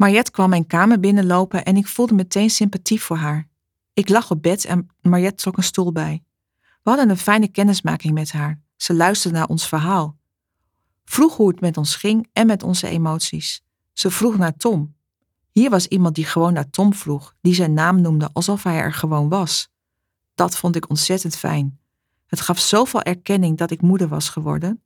Mariet kwam mijn kamer binnenlopen en ik voelde meteen sympathie voor haar. Ik lag op bed en Mariet trok een stoel bij. We hadden een fijne kennismaking met haar. Ze luisterde naar ons verhaal. Vroeg hoe het met ons ging en met onze emoties. Ze vroeg naar Tom. Hier was iemand die gewoon naar Tom vroeg, die zijn naam noemde alsof hij er gewoon was. Dat vond ik ontzettend fijn. Het gaf zoveel erkenning dat ik moeder was geworden.